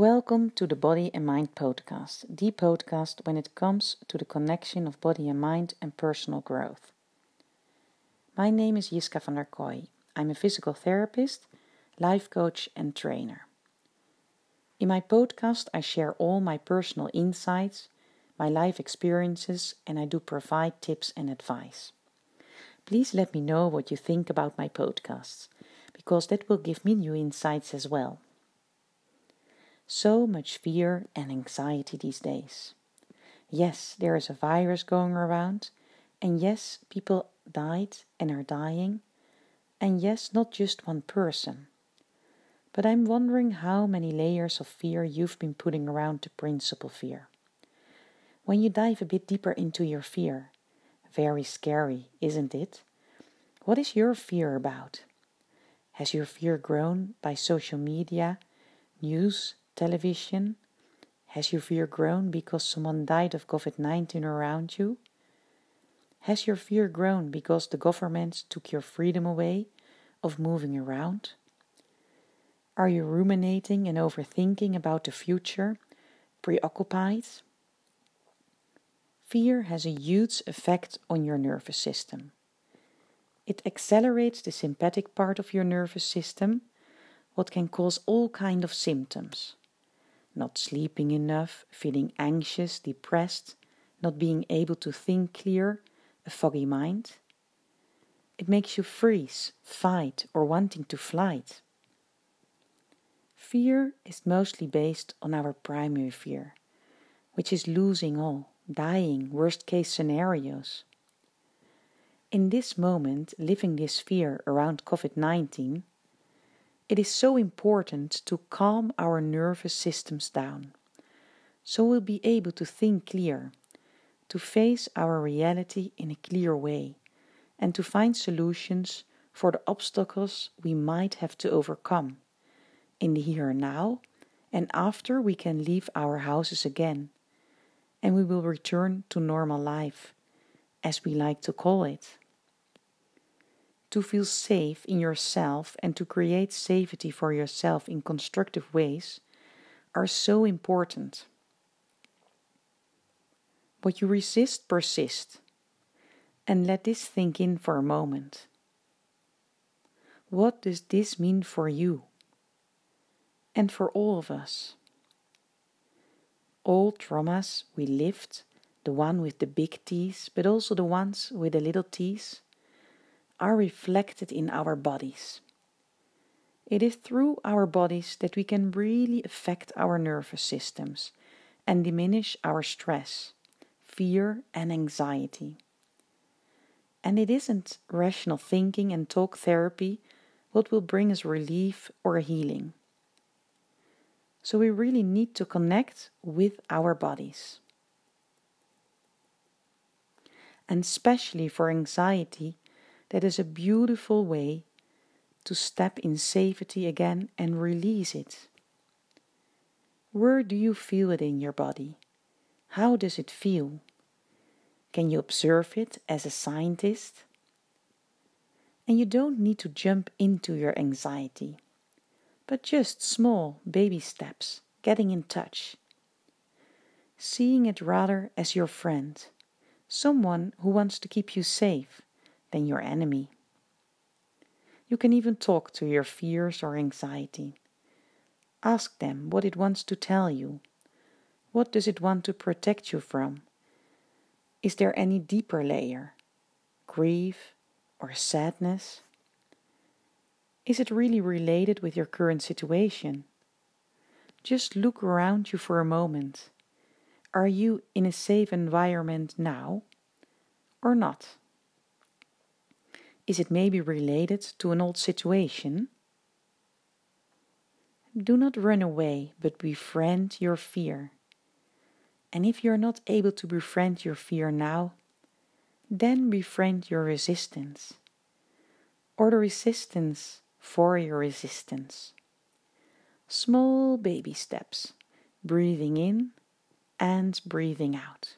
Welcome to the Body and Mind podcast, the podcast when it comes to the connection of body and mind and personal growth. My name is Jiska van der Kooi. I'm a physical therapist, life coach, and trainer. In my podcast, I share all my personal insights, my life experiences, and I do provide tips and advice. Please let me know what you think about my podcasts, because that will give me new insights as well. So much fear and anxiety these days. Yes, there is a virus going around, and yes, people died and are dying, and yes, not just one person. But I'm wondering how many layers of fear you've been putting around the principal fear. When you dive a bit deeper into your fear, very scary, isn't it? What is your fear about? Has your fear grown by social media, news, television? Has your fear grown because someone died of COVID 19 around you? Has your fear grown because the government took your freedom away of moving around? Are you ruminating and overthinking about the future, preoccupied? Fear has a huge effect on your nervous system. It accelerates the sympathetic part of your nervous system, what can cause all kind of symptoms not sleeping enough, feeling anxious, depressed, not being able to think clear, a foggy mind. It makes you freeze, fight, or wanting to flight. Fear is mostly based on our primary fear, which is losing all, dying, worst case scenarios. In this moment, living this fear around COVID 19 it is so important to calm our nervous systems down, so we'll be able to think clear, to face our reality in a clear way, and to find solutions for the obstacles we might have to overcome in the here and now, and after we can leave our houses again, and we will return to normal life, as we like to call it to feel safe in yourself and to create safety for yourself in constructive ways are so important. What you resist persists. And let this think in for a moment. What does this mean for you? And for all of us? All traumas we lived, the one with the big T's, but also the ones with the little T's, are reflected in our bodies. It is through our bodies that we can really affect our nervous systems and diminish our stress, fear, and anxiety. And it isn't rational thinking and talk therapy what will bring us relief or healing. So we really need to connect with our bodies. And especially for anxiety, that is a beautiful way to step in safety again and release it. Where do you feel it in your body? How does it feel? Can you observe it as a scientist? And you don't need to jump into your anxiety, but just small baby steps, getting in touch. Seeing it rather as your friend, someone who wants to keep you safe than your enemy. You can even talk to your fears or anxiety. Ask them what it wants to tell you. What does it want to protect you from? Is there any deeper layer? Grief or sadness? Is it really related with your current situation? Just look around you for a moment. Are you in a safe environment now or not? Is it maybe related to an old situation? Do not run away, but befriend your fear. And if you're not able to befriend your fear now, then befriend your resistance, or the resistance for your resistance. Small baby steps, breathing in and breathing out.